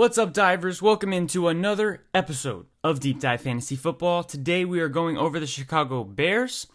What's up, divers? Welcome into another episode of Deep Dive Fantasy Football. Today we are going over the Chicago Bears.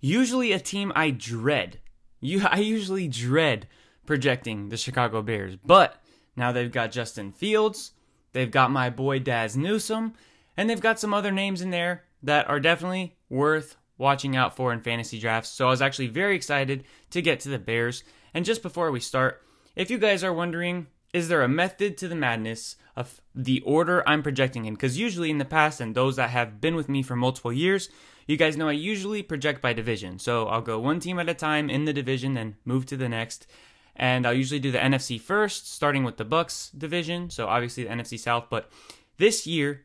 Usually a team I dread. You, I usually dread projecting the Chicago Bears, but now they've got Justin Fields, they've got my boy Dazz Newsome, and they've got some other names in there that are definitely worth watching out for in fantasy drafts. So I was actually very excited to get to the Bears. And just before we start, if you guys are wondering is there a method to the madness of the order I'm projecting in? Because usually in the past, and those that have been with me for multiple years, you guys know I usually project by division. So I'll go one team at a time in the division, then move to the next. And I'll usually do the NFC first, starting with the Bucs division. So obviously the NFC South. But this year,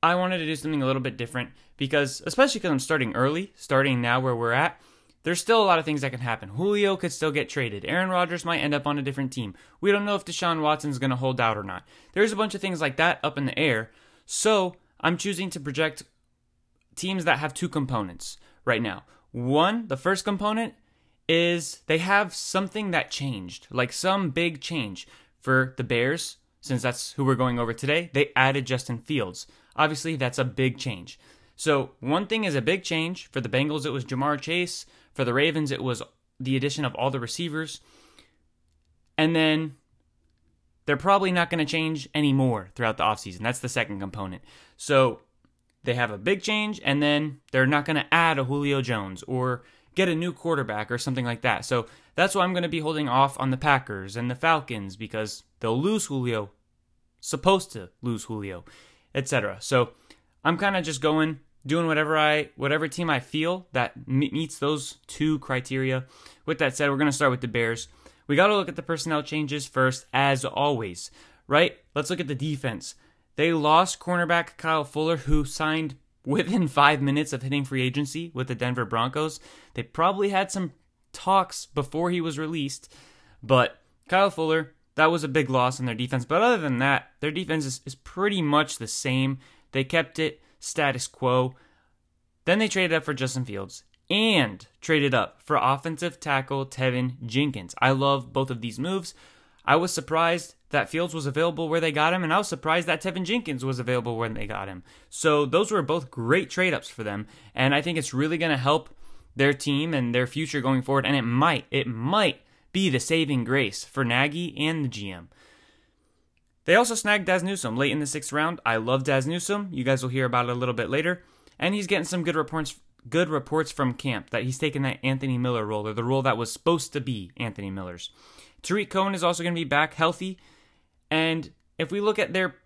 I wanted to do something a little bit different because, especially because I'm starting early, starting now where we're at, there's still a lot of things that can happen. Julio could still get traded. Aaron Rodgers might end up on a different team. We don't know if Deshaun Watson's going to hold out or not. There's a bunch of things like that up in the air. So I'm choosing to project teams that have two components right now. One, the first component is they have something that changed, like some big change for the Bears, since that's who we're going over today. They added Justin Fields. Obviously, that's a big change. So, one thing is a big change. For the Bengals, it was Ja'Marr Chase. For the Ravens, it was the addition of all the receivers. And then they're probably not going to change anymore throughout the offseason. That's the second component. So they have a big change, and then they're not going to add a Julio Jones or get a new quarterback or something like that. So that's why I'm going to be holding off on the Packers and the Falcons because they'll lose Julio, supposed to lose Julio, etc. So I'm kind of just going doing whatever I whatever team I feel that meets those two criteria. With that said, we're going to start with the Bears. We got to look at the personnel changes first as always, right? Let's look at the defense. They lost cornerback Kyle Fuller who signed within 5 minutes of hitting free agency with the Denver Broncos. They probably had some talks before he was released, but Kyle Fuller that was a big loss in their defense. But other than that, their defense is, is pretty much the same. They kept it status quo. Then they traded up for Justin Fields and traded up for offensive tackle Teven Jenkins. I love both of these moves. I was surprised that Fields was available where they got him, and I was surprised that Teven Jenkins was available when they got him. So those were both great trade ups for them, and I think it's really going to help their team and their future going forward. And it might, it might be the saving grace for Nagy and the GM. They also snagged Dazz Newsome late in the sixth round. I love Dazz Newsome. You guys will hear about it a little bit later. And he's getting some good reports good reports from camp that he's taken that Anthony Miller role, or the role that was supposed to be Anthony Miller's. Tarik Cohen is also going to be back healthy. And if we look at their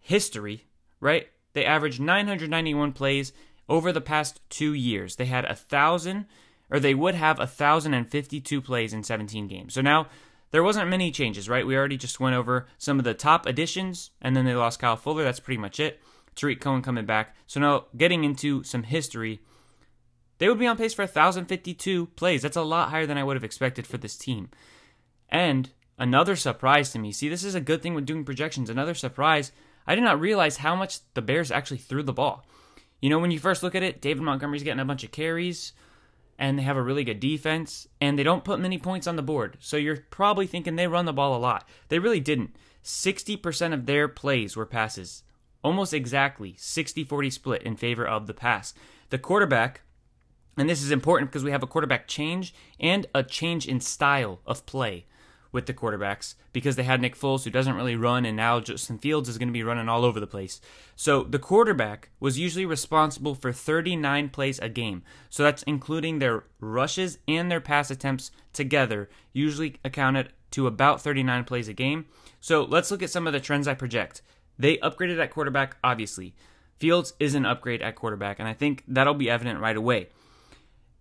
history, right, they averaged 991 plays over the past two years. They had a thousand, or they would have a thousand and fifty-two plays in 17 games. So now there wasn't many changes, right? We already just went over some of the top additions, and then they lost Kyle Fuller. That's pretty much it. Tarik Cohen coming back. So now getting into some history, they would be on pace for 1,052 plays. That's a lot higher than I would have expected for this team. And another surprise to me. See, this is a good thing with doing projections. Another surprise. I did not realize how much the Bears actually threw the ball. You know, when you first look at it, David Montgomery's getting a bunch of carries and they have a really good defense, and they don't put many points on the board. So you're probably thinking they run the ball a lot. They really didn't. 60% of their plays were passes, almost exactly 60 40 split in favor of the pass. The quarterback, and this is important because we have a quarterback change and a change in style of play with the quarterbacks because they had Nick Foles, who doesn't really run, and now Justin Fields is going to be running all over the place. So the quarterback was usually responsible for 39 plays a game. So that's including their rushes and their pass attempts together, usually accounted to about 39 plays a game. So let's look at some of the trends I project. They upgraded at quarterback, obviously. Fields is an upgrade at quarterback, and I think that'll be evident right away.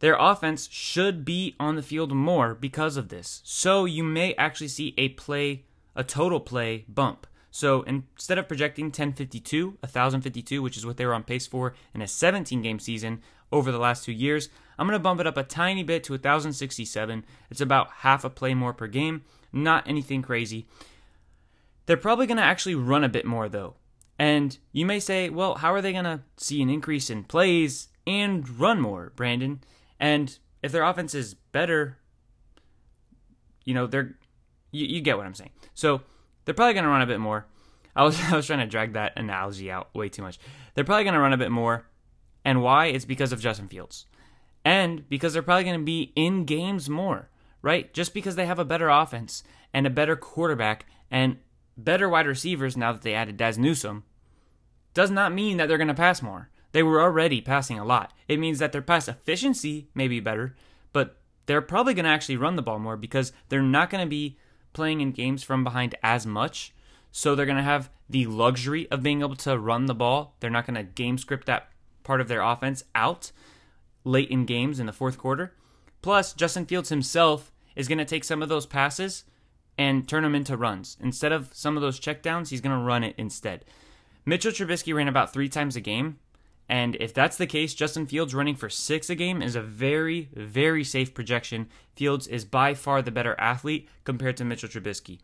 Their offense should be on the field more because of this. So you may actually see a play a total play bump. So instead of projecting 1052, 1052, which is what they were on pace for in a 17 game season over the last two years, I'm going to bump it up a tiny bit to 1067. It's about half a play more per game, not anything crazy. They're probably going to actually run a bit more though. And you may say, well, how are they going to see an increase in plays and run more, Brandon? And if their offense is better, you know, they're you, you get what I'm saying. So they're probably going to run a bit more. I was I was trying to drag that analogy out way too much. They're probably going to run a bit more, and why? It's because of Justin Fields, and because they're probably going to be in games more, right? Just because they have a better offense and a better quarterback and better wide receivers now that they added Dazz Newsome, does not mean that they're going to pass more. They were already passing a lot. It means that their pass efficiency may be better, but they're probably going to actually run the ball more because they're not going to be playing in games from behind as much. So they're going to have the luxury of being able to run the ball. They're not going to game script that part of their offense out late in games in the fourth quarter. Plus, Justin Fields himself is going to take some of those passes and turn them into runs. Instead of some of those checkdowns, he's going to run it instead. Mitchell Trubisky ran about three times a game. And if that's the case, Justin Fields running for six a game is a very, very safe projection. Fields is by far the better athlete compared to Mitchell Trubisky.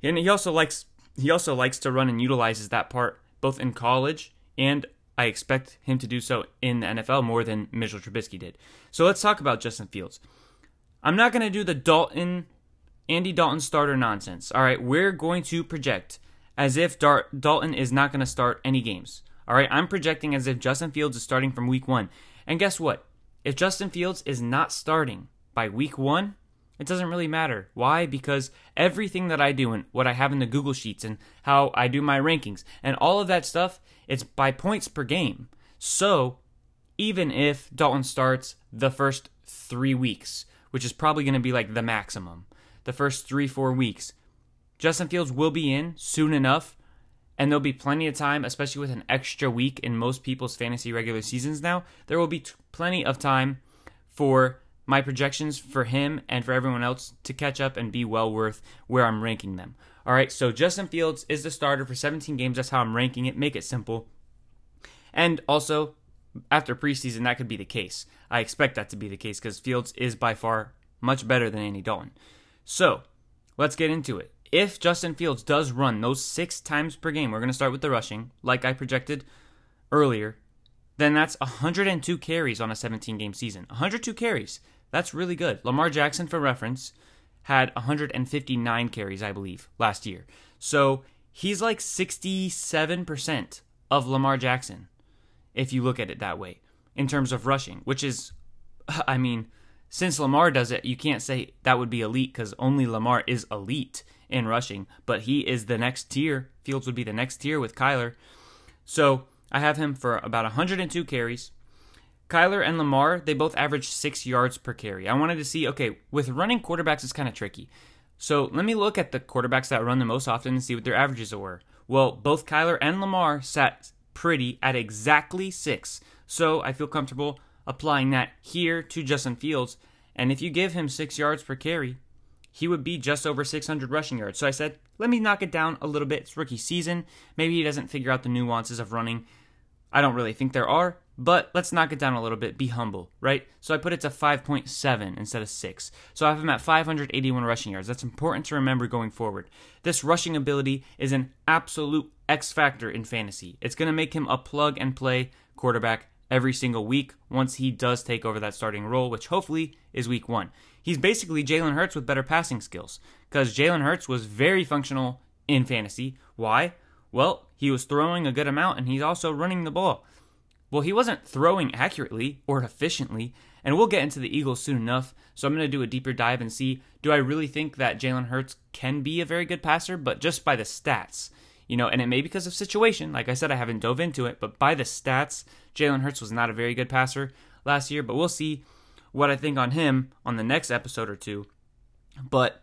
And he also likes he also likes to run and utilizes that part both in college and I expect him to do so in the NFL more than Mitchell Trubisky did. So let's talk about Justin Fields. I'm not going to do the Dalton Andy Dalton starter nonsense. All right, we're going to project as if Dalton is not going to start any games. All right, I'm projecting as if Justin Fields is starting from week one. And guess what? If Justin Fields is not starting by week one, it doesn't really matter. Why? Because everything that I do and what I have in the Google Sheets and how I do my rankings and all of that stuff, it's by points per game. So even if Dalton starts the first three weeks, which is probably going to be like the maximum, the first three, four weeks, Justin Fields will be in soon enough and there'll be plenty of time, especially with an extra week in most people's fantasy regular seasons now. There will be t- plenty of time for my projections for him and for everyone else to catch up and be well worth where I'm ranking them. All right, so Justin Fields is the starter for 17 games. That's how I'm ranking it. Make it simple. And also, after preseason, that could be the case. I expect that to be the case because Fields is by far much better than Andy Dalton. So, let's get into it if Justin Fields does run those six times per game, we're going to start with the rushing, like I projected earlier, then that's 102 carries on a 17 game season. 102 carries. That's really good. Lamar Jackson, for reference, had 159 carries, I believe, last year. So he's like 67% of Lamar Jackson, if you look at it that way, in terms of rushing, which is, I mean, since Lamar does it, you can't say that would be elite because only Lamar is elite in rushing, but he is the next tier. Fields would be the next tier with Kyler. So I have him for about 102 carries. Kyler and Lamar, they both average six yards per carry. I wanted to see, okay, with running quarterbacks, it's kind of tricky. So let me look at the quarterbacks that run the most often and see what their averages were. Well, both Kyler and Lamar sat pretty at exactly six. So I feel comfortable applying that here to Justin Fields. And if you give him six yards per carry, he would be just over 600 rushing yards. So I said, let me knock it down a little bit. It's rookie season. Maybe he doesn't figure out the nuances of running. I don't really think there are, but let's knock it down a little bit. Be humble, right? So I put it to 5.7 instead of 6. So I have him at 581 rushing yards. That's important to remember going forward. This rushing ability is an absolute X factor in fantasy. It's going to make him a plug and play quarterback every single week once he does take over that starting role, which hopefully is week one. He's basically Jalen Hurts with better passing skills because Jalen Hurts was very functional in fantasy. Why? Well, he was throwing a good amount and he's also running the ball. Well, he wasn't throwing accurately or efficiently, and we'll get into the Eagles soon enough. So I'm going to do a deeper dive and see do I really think that Jalen Hurts can be a very good passer, but just by the stats. You know, and it may be because of situation. Like I said, I haven't dove into it, but by the stats, Jalen Hurts was not a very good passer last year, but we'll see what I think on him on the next episode or two. But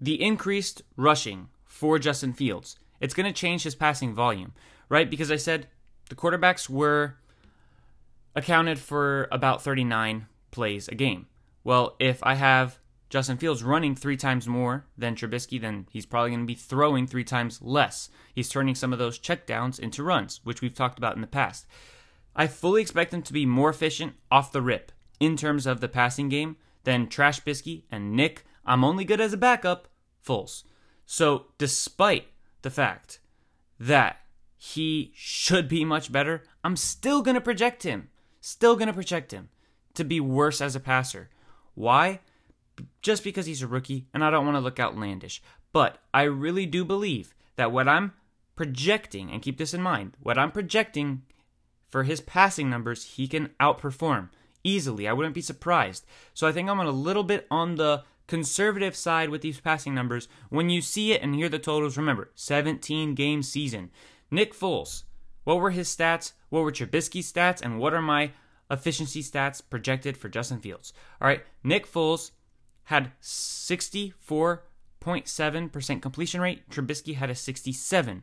the increased rushing for Justin Fields, it's going to change his passing volume, right? Because I said the quarterbacks were accounted for about 39 plays a game. Well, if I have Justin Fields running three times more than Trubisky, then he's probably going to be throwing three times less. He's turning some of those checkdowns into runs, which we've talked about in the past. I fully expect him to be more efficient off the rip in terms of the passing game than Trash Bisky and Nick. I'm only good as a backup, Foles. So, despite the fact that he should be much better, I'm still going to project him, still going to project him to be worse as a passer. Why? Just because he's a rookie and I don't want to look outlandish. But I really do believe that what I'm projecting, and keep this in mind, what I'm projecting for his passing numbers, he can outperform easily. I wouldn't be surprised. So I think I'm on a little bit on the conservative side with these passing numbers. When you see it and hear the totals, remember 17 game season. Nick Foles, what were his stats? What were Trubisky's stats? And what are my efficiency stats projected for Justin Fields? All right, Nick Foles had 64.7% completion rate. Trubisky had a 67%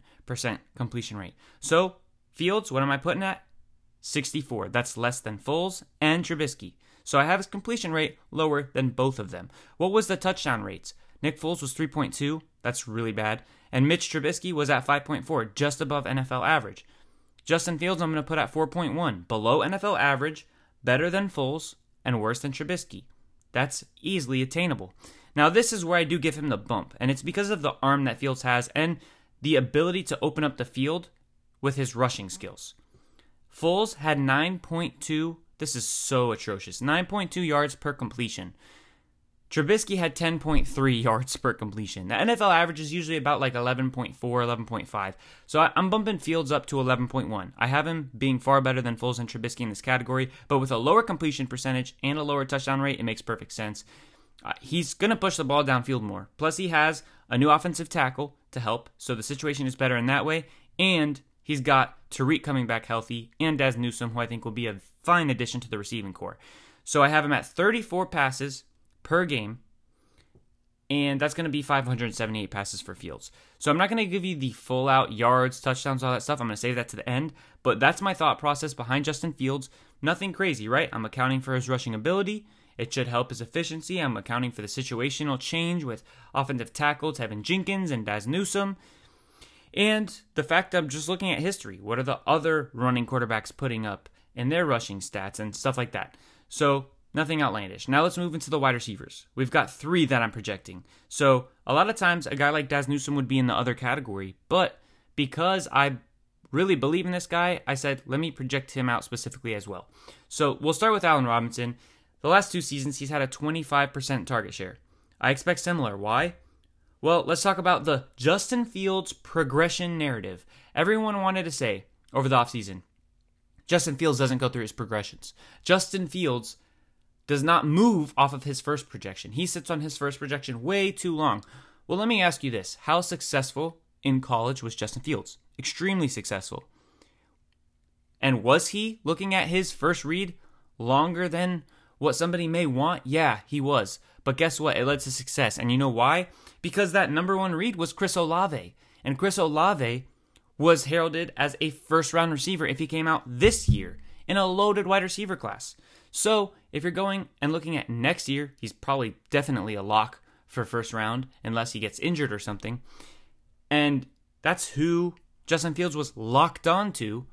completion rate. So, Fields, what am I putting at? 64. That's less than Foles and Trubisky. So I have his completion rate lower than both of them. What was the touchdown rates? Nick Foles was 3.2. That's really bad. And Mitch Trubisky was at 5.4, just above NFL average. Justin Fields, I'm going to put at 4.1, below NFL average, better than Foles, and worse than Trubisky. That's easily attainable. Now, this is where I do give him the bump, and it's because of the arm that Fields has and the ability to open up the field with his rushing skills. Foles had 9.2 this is so atrocious. 9.2 yards per completion. Trubisky had 10.3 yards per completion. The NFL average is usually about like 11.4, 11.5. So I, am bumping Fields up to 11.1. I have him being far better than Foles and Trubisky in this category, but with a lower completion percentage and a lower touchdown rate, it makes perfect sense. Uh, he's going to push the ball downfield more. Plus, he has a new offensive tackle to help, so the situation is better in that way. And he's got Tarik coming back healthy and Dazz Newsome, who I think will be a fine addition to the receiving corps. So I have him at 34 passes per game, and that's going to be 578 passes for Fields. So I'm not going to give you the full out yards, touchdowns, all that stuff. I'm going to save that to the end, but that's my thought process behind Justin Fields. Nothing crazy, right? I'm accounting for his rushing ability. It should help his efficiency. I'm accounting for the situational change with offensive tackle Teven Jenkins and Dazz Newsome. And the fact I'm just looking at history. What are the other running quarterbacks putting up in their rushing stats and stuff like that? So, nothing outlandish. Now let's move into the wide receivers. We've got three that I'm projecting. So, a lot of times a guy like Dazz Newsome would be in the other category, but because I really believe in this guy, I said, let me project him out specifically as well. So, we'll start with Allen Robinson. The last two seasons, he's had a 25% target share. I expect similar. Why? Well, let's talk about the Justin Fields progression narrative. Everyone wanted to say over the offseason, Justin Fields doesn't go through his progressions. Justin Fields does not move off of his first projection. He sits on his first projection way too long. Well, let me ask you this How successful in college was Justin Fields? Extremely successful. And was he looking at his first read longer than what somebody may want? Yeah, he was. But guess what? It led to success. And you know why? Because that number one read was Chris Olave. And Chris Olave was heralded as a first round receiver if he came out this year in a loaded wide receiver class. So if you're going and looking at next year, he's probably definitely a lock for first round unless he gets injured or something. And that's who Justin Fields was locked onto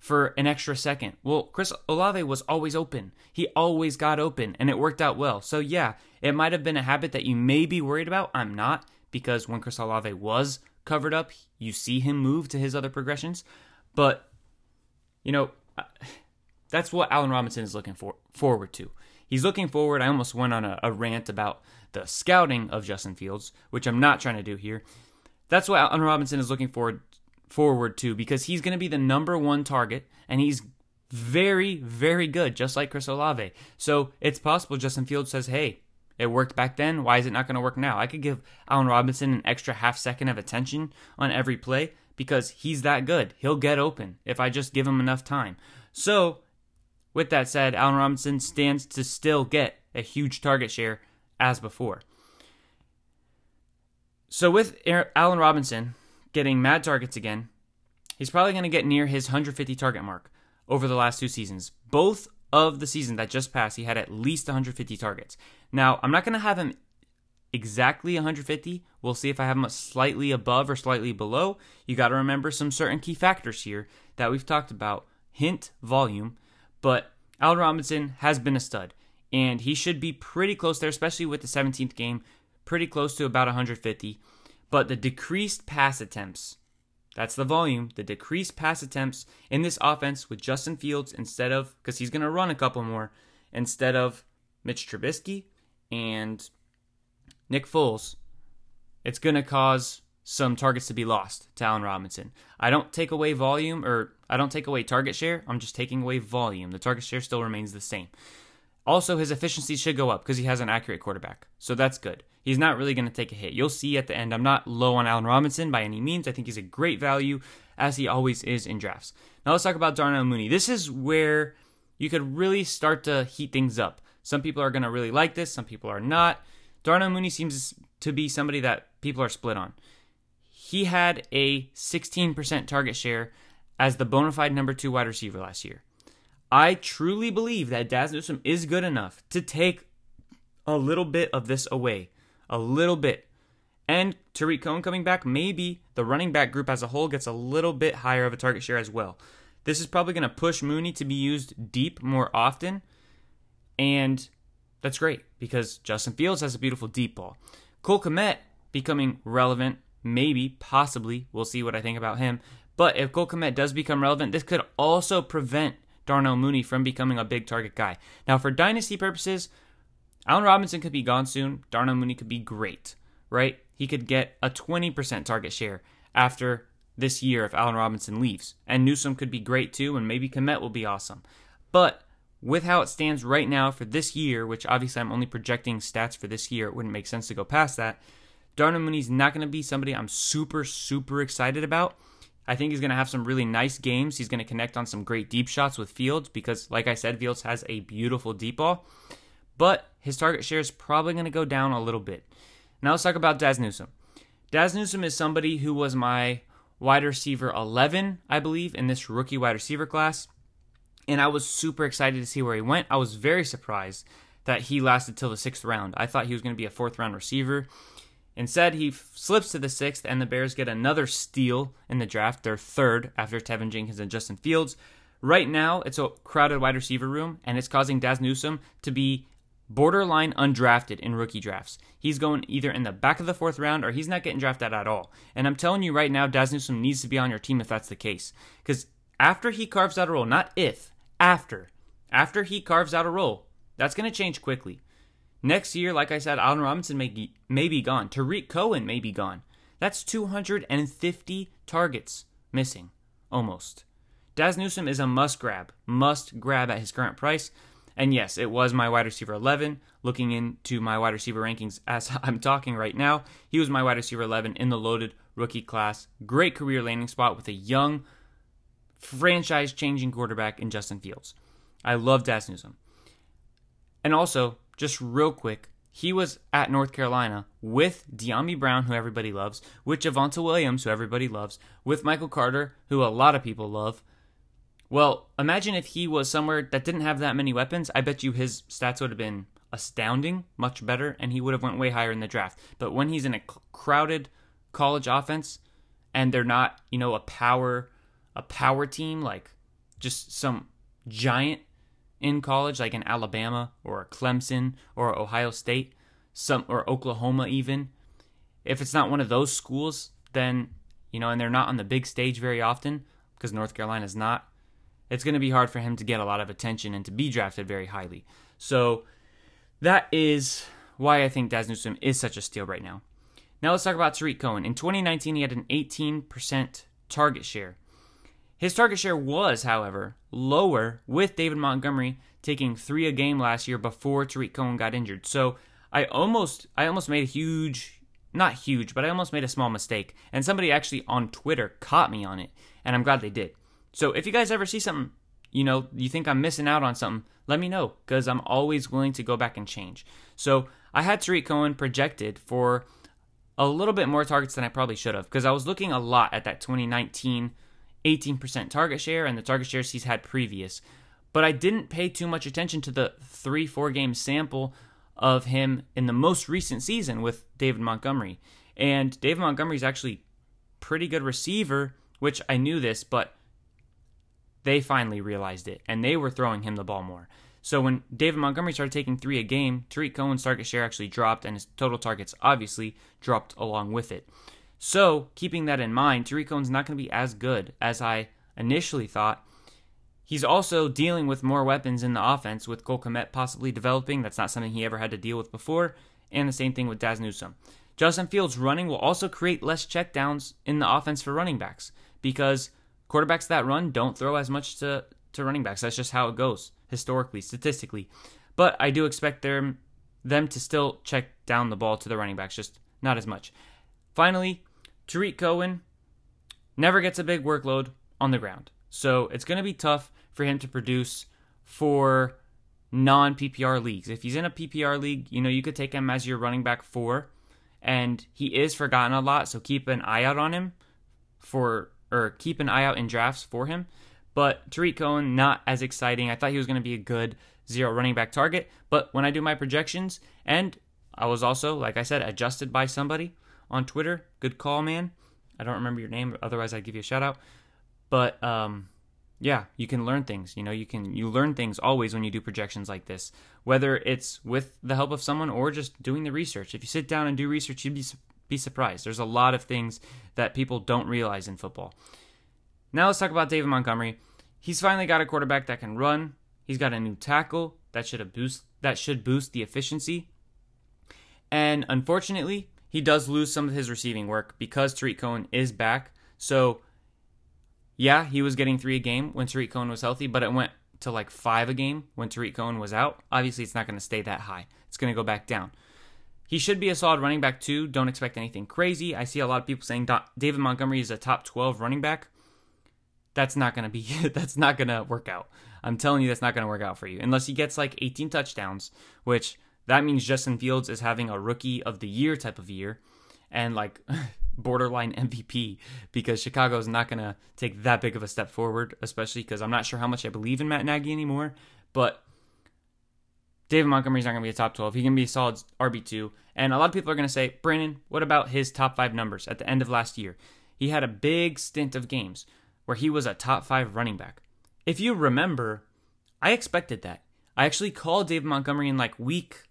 for an extra second. Well, Chris Olave was always open. He always got open, and it worked out well. So, yeah, it might have been a habit that you may be worried about. I'm not, because when Chris Olave was covered up, you see him move to his other progressions. But, you know, uh, that's what Allen Robinson is looking for forward to. He's looking forward. I almost went on a, a rant about the scouting of Justin Fields, which I'm not trying to do here. That's what Allen Robinson is looking forward forward to because he's going to be the number one target and he's very, very good, just like Chris Olave. So it's possible Justin Fields says, hey, it worked back then. Why is it not going to work now? I could give Allen Robinson an extra half second of attention on every play because he's that good. He'll get open if I just give him enough time. So, with that said, Allen Robinson stands to still get a huge target share as before. So, with Allen Robinson, getting mad targets again. He's probably going to get near his 150 target mark over the last two seasons. Both of the seasons that just passed, he had at least 150 targets. Now, I'm not going to have him exactly 150. We'll see if I have him slightly above or slightly below. You got to remember some certain key factors here that we've talked about. Hint volume, but Al Robinson has been a stud, and he should be pretty close there, especially with the 17th game, pretty close to about 150. But the decreased pass attempts, that's the volume, the decreased pass attempts in this offense with Justin Fields instead of, because he's going to run a couple more, instead of Mitch Trubisky and Nick Foles, it's going to cause some targets to be lost to Allen Robinson. I don't take away volume or I don't take away target share. I'm just taking away volume. The target share still remains the same. Also, his efficiency should go up because he has an accurate quarterback. So that's good. He's not really going to take a hit. You'll see at the end, I'm not low on Allen Robinson by any means. I think he's a great value, as he always is in drafts. Now let's talk about Darnell Mooney. This is where you could really start to heat things up. Some people are going to really like this, some people are not. Darnell Mooney seems to be somebody that people are split on. He had a 16% target share as the bona fide number two wide receiver last year. I truly believe that Dazz Newsome is good enough to take a little bit of this away. A little bit. And Tarik Cohen coming back, maybe the running back group as a whole gets a little bit higher of a target share as well. This is probably going to push Mooney to be used deep more often. And that's great because Justin Fields has a beautiful deep ball. Cole Kmet becoming relevant, maybe, possibly. We'll see what I think about him. But if Cole Kmet does become relevant, this could also prevent Darnell Mooney from becoming a big target guy. Now, for dynasty purposes, Allen Robinson could be gone soon. Darnell Mooney could be great, right? He could get a 20% target share after this year if Allen Robinson leaves. And Newsome could be great too, and maybe Kmet will be awesome. But with how it stands right now for this year, which obviously I'm only projecting stats for this year, it wouldn't make sense to go past that. Darnell Mooney's not going to be somebody I'm super, super excited about. I think he's going to have some really nice games. He's going to connect on some great deep shots with Fields because, like I said, Fields has a beautiful deep ball. But his target share is probably going to go down a little bit. Now let's talk about Dazz Newsome. Dazz Newsome is somebody who was my wide receiver 11, I believe, in this rookie wide receiver class and I was super excited to see where he went. I was very surprised that he lasted till the sixth round. I thought he was going to be a fourth round receiver. Instead, he f- slips to the sixth, and the Bears get another steal in the draft, their third after Teven Jenkins and Justin Fields. Right now, it's a crowded wide receiver room, and it's causing Dazz Newsome to be borderline undrafted in rookie drafts. He's going either in the back of the fourth round or he's not getting drafted at all. And I'm telling you right now, Dazz Newsome needs to be on your team if that's the case. Because after he carves out a role, not if, after. After he carves out a role. That's going to change quickly. Next year, like I said, Allen Robinson may, may be gone. Tarik Cohen may be gone. That's 250 targets missing, almost. Dazz Newsome is a must grab, must grab at his current price. And yes, it was my wide receiver 11. Looking into my wide receiver rankings as I'm talking right now, he was my wide receiver 11 in the loaded rookie class. Great career landing spot with a young, franchise changing quarterback in Justin Fields. I love Dazz Newsome. And also, just real quick, he was at North Carolina with Dyami Brown, who everybody loves, with Javonte Williams, who everybody loves, with Michael Carter, who a lot of people love. Well, imagine if he was somewhere that didn't have that many weapons. I bet you his stats would have been astounding, much better, and he would have went way higher in the draft. But when he's in a crowded college offense and they're not, you know, a power a power team like just some giant in college like in Alabama or Clemson or Ohio State, some or Oklahoma even, if it's not one of those schools, then you know, and they're not on the big stage very often because North Carolina's not, it's going to be hard for him to get a lot of attention and to be drafted very highly. So that is why I think Dazz Newsome is such a steal right now. Now let's talk about Tarik Cohen. In 2019, he had an 18% target share. His target share was, however, lower with David Montgomery taking three a game last year before Tarik Cohen got injured. So I almost I almost made a huge not huge, but I almost made a small mistake. And somebody actually on Twitter caught me on it, and I'm glad they did. So if you guys ever see something, you know, you think I'm missing out on something, let me know because I'm always willing to go back and change. So I had Tarik Cohen projected for a little bit more targets than I probably should have because I was looking a lot at that 2019 18% target share and the target shares he's had previous. But I didn't pay too much attention to the three, four game sample of him in the most recent season with David Montgomery. And David Montgomery is actually pretty good receiver, which I knew this, but they finally realized it and they were throwing him the ball more. So when David Montgomery started taking three a game, Tarik Cohen's target share actually dropped and his total targets obviously dropped along with it. So keeping that in mind, Tarik Cohen's not going to be as good as I initially thought. He's also dealing with more weapons in the offense with Cole Kmet possibly developing. That's not something he ever had to deal with before. And the same thing with Dazz Newsome. Justin Fields running will also create less checkdowns in the offense for running backs because quarterbacks that run don't throw as much to, to running backs. That's just how it goes historically, statistically. But I do expect them them to still check down the ball to the running backs, just not as much. Finally, Tarik Cohen never gets a big workload on the ground. So it's going to be tough for him to produce for non PPR leagues. If he's in a PPR league, you know, you could take him as your running back four, and he is forgotten a lot, so keep an eye out on him for or keep an eye out in drafts for him. But Tarik Cohen, not as exciting. I thought he was going to be a good zero running back target. But when I do my projections, and I was also, like I said, adjusted by somebody on Twitter. Good call, man. I don't remember your name, otherwise I'd give you a shout out. But um, yeah, you can learn things. You know, you can you learn things always when you do projections like this, whether it's with the help of someone or just doing the research. If you sit down and do research, you'd be be surprised. There's a lot of things that people don't realize in football. Now let's talk about David Montgomery. He's finally got a quarterback that can run. He's got a new tackle that should boost that should boost the efficiency. And unfortunately, he does lose some of his receiving work because Tarik Cohen is back. So yeah, he was getting three a game when Tarik Cohen was healthy, but it went to like five a game when Tarik Cohen was out. Obviously, it's not going to stay that high. It's going to go back down. He should be a solid running back too. Don't expect anything crazy. I see a lot of people saying David Montgomery is a top 12 running back. That's not going to be that's not going to work out. I'm telling you that's not going to work out for you unless he gets like 18 touchdowns, which that means Justin Fields is having a rookie of the year type of year and like borderline MVP because Chicago is not going to take that big of a step forward, especially because I'm not sure how much I believe in Matt Nagy anymore, but David Montgomery's not going to be a top 12. He can be a solid RB2. And a lot of people are going to say, Brandon, what about his top five numbers at the end of last year? He had a big stint of games where he was a top five running back. If you remember, I expected that. I actually called David Montgomery in like week,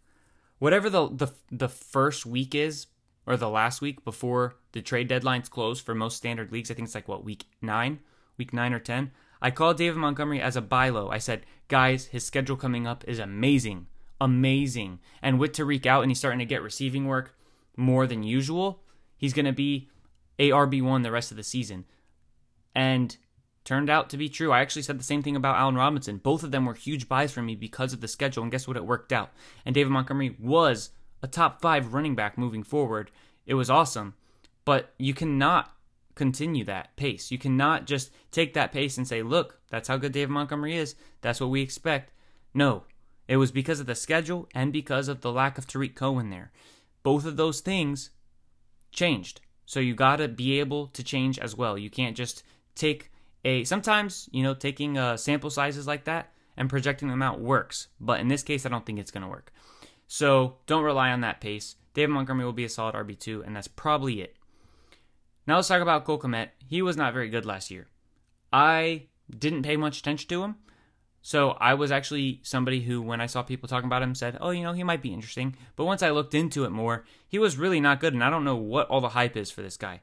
whatever the, the, the first week is, or the last week before the trade deadlines close for most standard leagues. I think it's like what, week nine? Week nine or 10? I called David Montgomery as a buy low. I said, guys, his schedule coming up is amazing. Amazing. And with Tarik out and he's starting to get receiving work more than usual, he's going to be a RB1 the rest of the season. And turned out to be true. I actually said the same thing about Allen Robinson. Both of them were huge buys for me because of the schedule. And guess what? It worked out. And David Montgomery was a top five running back moving forward. It was awesome. But you cannot continue that pace. You cannot just take that pace and say, look, that's how good David Montgomery is. That's what we expect. No, it was because of the schedule and because of the lack of Tarik Cohen there. Both of those things changed. So you got to be able to change as well. You can't just take a sometimes, you know, taking uh, sample sizes like that and projecting them out works, but in this case I don't think it's going to work. So, don't rely on that pace. David Montgomery will be a solid RB2 and that's probably it. Now let's talk about Cole Kmet. He was not very good last year. I didn't pay much attention to him. So I was actually somebody who, when I saw people talking about him, said, oh, you know, he might be interesting. But once I looked into it more, he was really not good, and I don't know what all the hype is for this guy.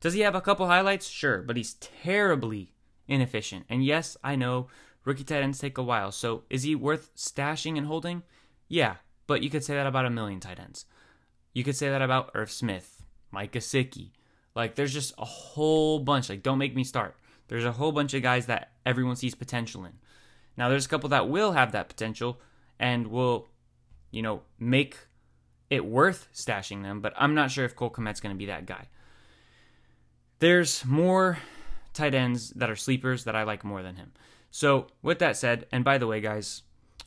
Does he have a couple highlights? Sure, but he's terribly inefficient. And yes, I know rookie tight ends take a while. So is he worth stashing and holding? Yeah, but you could say that about a million tight ends. You could say that about Irv Smith, Mike Gesicki, like there's just a whole bunch. Like don't make me start. There's a whole bunch of guys that everyone sees potential in. Now there's a couple that will have that potential and will, you know, make it worth stashing them, but I'm not sure if Cole Kmet's going to be that guy. There's more tight ends that are sleepers that I like more than him. So, with that said, and by the way, guys,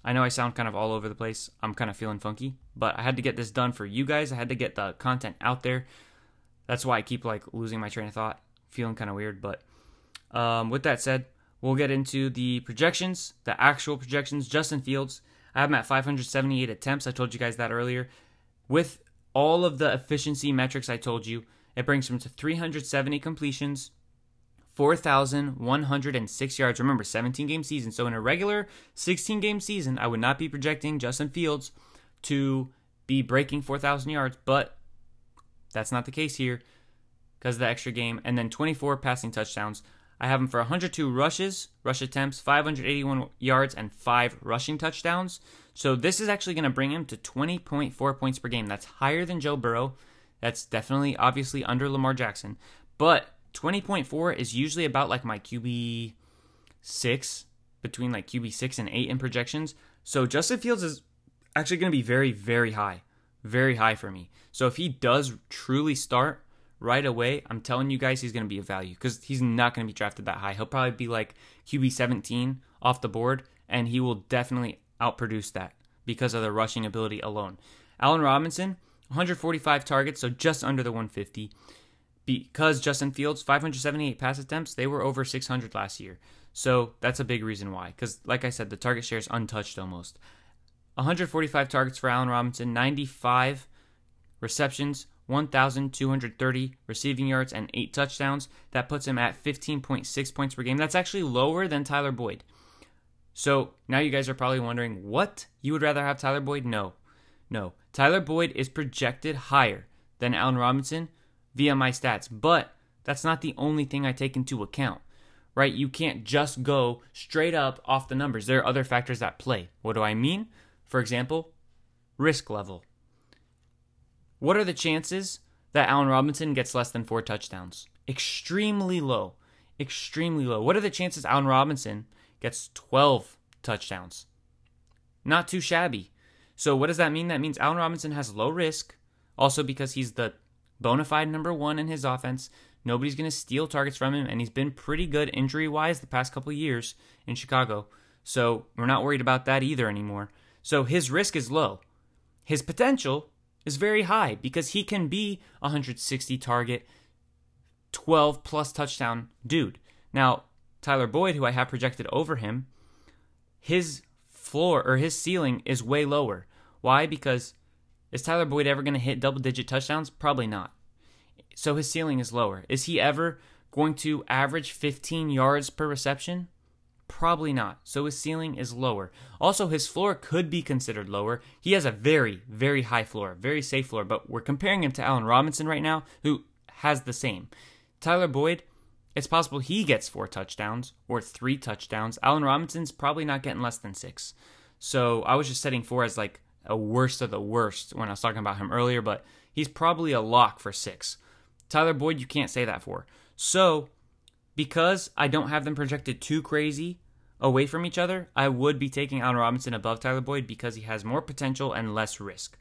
I know I sound kind of all over the place. I'm kind of feeling funky, but I had to get this done for you guys. I had to get the content out there that's why I keep like losing my train of thought, feeling kind of weird. But um, with that said, we'll get into the projections, the actual projections. Justin Fields, I have him at 578 attempts. I told you guys that earlier. With all of the efficiency metrics I told you, it brings him to 370 completions, 4,106 yards. Remember, 17 game season. So in a regular 16 game season, I would not be projecting Justin Fields to be breaking 4,000 yards, but that's not the case here because of the extra game. And then 24 passing touchdowns. I have him for 102 rushes, rush attempts, 581 yards, and five rushing touchdowns. So this is actually going to bring him to 20.4 points per game. That's higher than Joe Burrow. That's definitely, obviously, under Lamar Jackson. But 20.4 is usually about like my QB six, between like QB six and eight in projections. So Justin Fields is actually going to be very, very high, very high for me. So if he does truly start right away, I'm telling you guys he's going to be a value because he's not going to be drafted that high. He'll probably be like QB 17 off the board, and he will definitely outproduce that because of the rushing ability alone. Allen Robinson, 145 targets, so just under the 150 because Justin Fields 578 pass attempts, they were over 600 last year. So that's a big reason why. Because like I said, the target share is untouched almost. 145 targets for Allen Robinson, 95 receptions, 1,230 receiving yards, and eight touchdowns. That puts him at 15.6 points per game. That's actually lower than Tyler Boyd. So now you guys are probably wondering what you would rather have Tyler Boyd? No, no. Tyler Boyd is projected higher than Allen Robinson via my stats. But that's not the only thing I take into account, right? You can't just go straight up off the numbers. There are other factors at play. What do I mean? For example, risk level. What are the chances that Allen Robinson gets less than four touchdowns? Extremely low. Extremely low. What are the chances Allen Robinson gets 12 touchdowns? Not too shabby. So, what does that mean? That means Allen Robinson has low risk, also because he's the bona fide number one in his offense. Nobody's going to steal targets from him, and he's been pretty good injury wise the past couple years in Chicago. So we're not worried about that either anymore. So his risk is low. His potential is very high because he can be 160 target, 12 plus touchdown dude. Now, Tyler Boyd, who I have projected over him, his floor or his ceiling is way lower. Why? Because is Tyler Boyd ever going to hit double digit touchdowns? Probably not. So his ceiling is lower. Is he ever going to average 15 yards per reception? Probably not. So his ceiling is lower. Also, his floor could be considered lower. He has a very, very high floor, very safe floor, but we're comparing him to Allen Robinson right now, who has the same. Tyler Boyd, it's possible he gets four touchdowns or three touchdowns. Allen Robinson's probably not getting less than six. So I was just setting four as like a worst of the worst when I was talking about him earlier, but he's probably a lock for six. Tyler Boyd, you can't say that for. So, because I don't have them projected too crazy away from each other, I would be taking Allen Robinson above Tyler Boyd because he has more potential and less risk.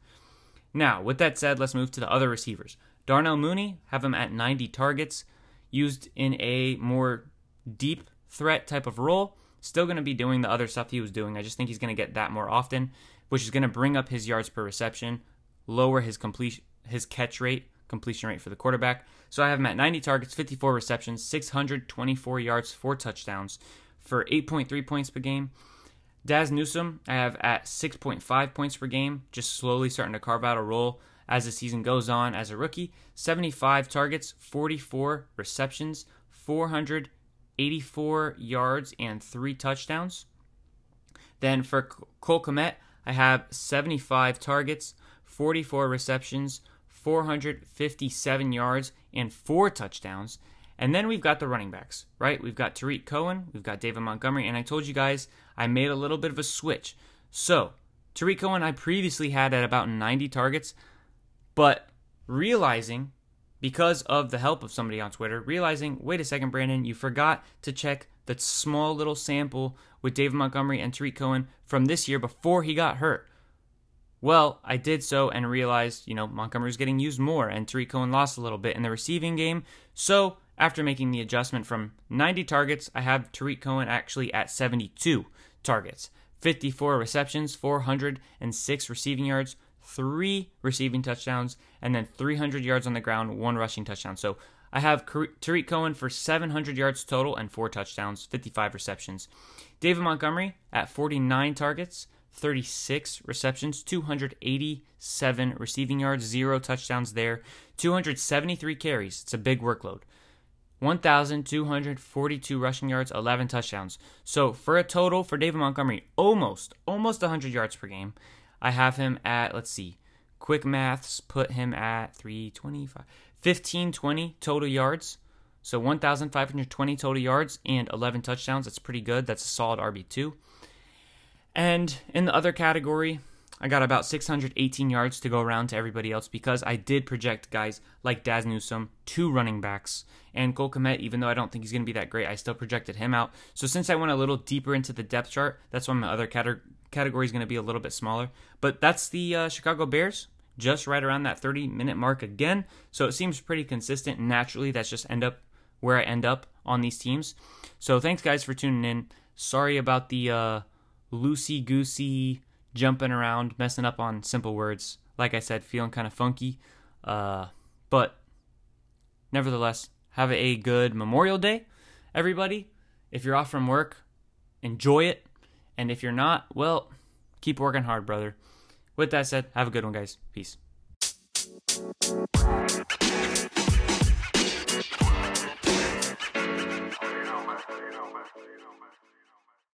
Now, with that said, let's move to the other receivers. Darnell Mooney, have him at 90 targets, used in a more deep threat type of role. Still going to be doing the other stuff he was doing. I just think he's going to get that more often which is going to bring up his yards per reception, lower his completion his catch rate, completion rate for the quarterback. So I have him at 90 targets, 54 receptions, 624 yards, four touchdowns for 8.3 points per game. Dazz Newsome, I have at 6.5 points per game, just slowly starting to carve out a role as the season goes on as a rookie. 75 targets, 44 receptions, 484 yards, and three touchdowns. Then for Cole Kmet, I have 75 targets, 44 receptions, 457 yards, and four touchdowns. And then we've got the running backs, right? We've got Tarik Cohen, we've got David Montgomery, and I told you guys I made a little bit of a switch. So, Tarik Cohen I previously had at about 90 targets, but realizing because of the help of somebody on Twitter, realizing, wait a second, Brandon, you forgot to check the small little sample with David Montgomery and Tarik Cohen from this year before he got hurt. Well, I did so and realized, you know, Montgomery getting used more and Tarik Cohen lost a little bit in the receiving game. So, after making the adjustment from 90 targets, I have Tarik Cohen actually at 72 targets, 54 receptions, 406 receiving yards, three receiving touchdowns, and then 300 yards on the ground, one rushing touchdown. So I have Tarik Cohen for 700 yards total and four touchdowns, 55 receptions. David Montgomery at 49 targets, 36 receptions, 287 receiving yards, zero touchdowns there, 273 carries. It's a big workload. 1,242 rushing yards, 11 touchdowns. So for a total for David Montgomery, almost, almost 100 yards per game. I have him at, let's see, quick maths put him at 325, 1520 total yards. So 1,520 total yards and 11 touchdowns. That's pretty good. That's a solid RB2. And in the other category, I got about 618 yards to go around to everybody else because I did project guys like Dazz Newsome, two running backs, and Cole Kmet, even though I don't think he's going to be that great, I still projected him out. So since I went a little deeper into the depth chart, that's why my other category is going to be a little bit smaller. But that's the uh, Chicago Bears, just right around that 30 minute mark again. So it seems pretty consistent. Naturally, that's just end up where I end up on these teams. So thanks guys for tuning in. Sorry about the uh, loosey goosey jumping around, messing up on simple words. Like I said, feeling kind of funky. Uh, but nevertheless, have a good Memorial Day, everybody. If you're off from work, enjoy it. And if you're not, well, keep working hard, brother. With that said, have a good one, guys. Peace.